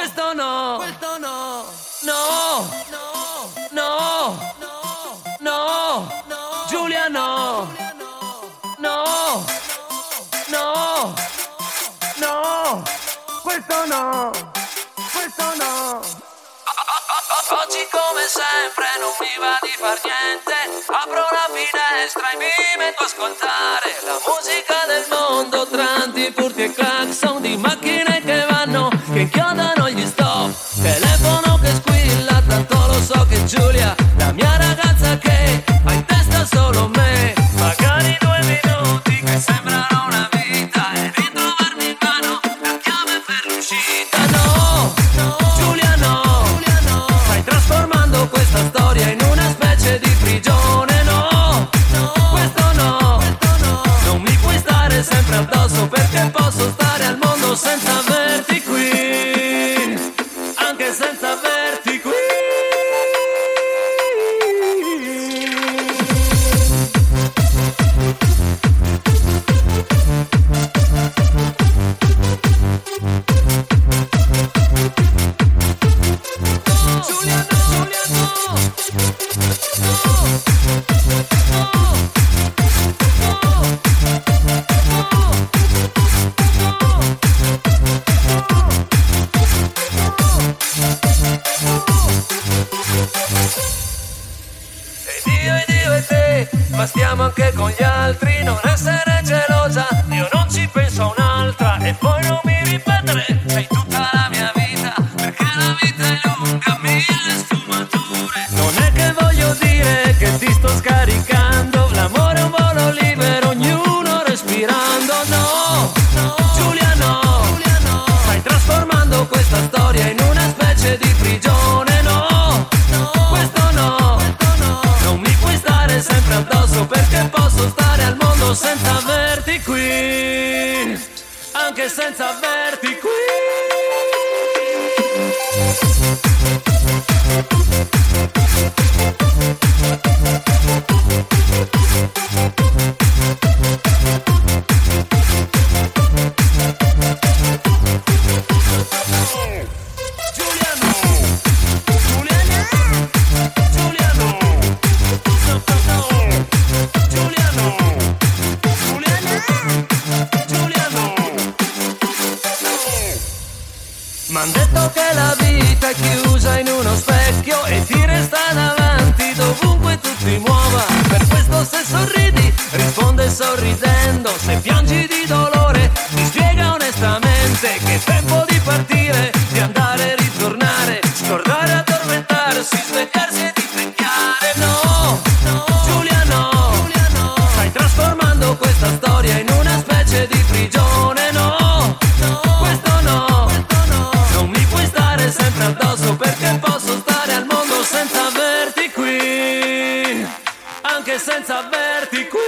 questo no, questo no, no, no, no, no, Giulia no, no, no, no, questo no, questo no. Oggi come sempre non mi va di far niente. Apro la finestra e mi metto a ascoltare La musica del mondo Tranti, furti e clacson Di macchine che vanno, che chiodano per ma stiamo anche con gli altri, non essere gelosa, io non ci penso a un'altra e poi non mi ripetere, sei tutta la mia vita, perché la vita è lunga, mille sfumature. Non è che voglio dire che ti sto scaricando, l'amore è un volo libero, ognuno respirando, no, Giulia no, Giulia no, stai trasformando questa storia in una specie perché posso stare al mondo senza averti qui, anche senza averti qui. Detto che la vita è chiusa in uno specchio e ti resta davanti dovunque tu ti muova. Per questo se sorridi, risponde sorridendo. Se piangi di dolore, addosso perché posso stare al mondo senza averti qui, anche senza averti qui.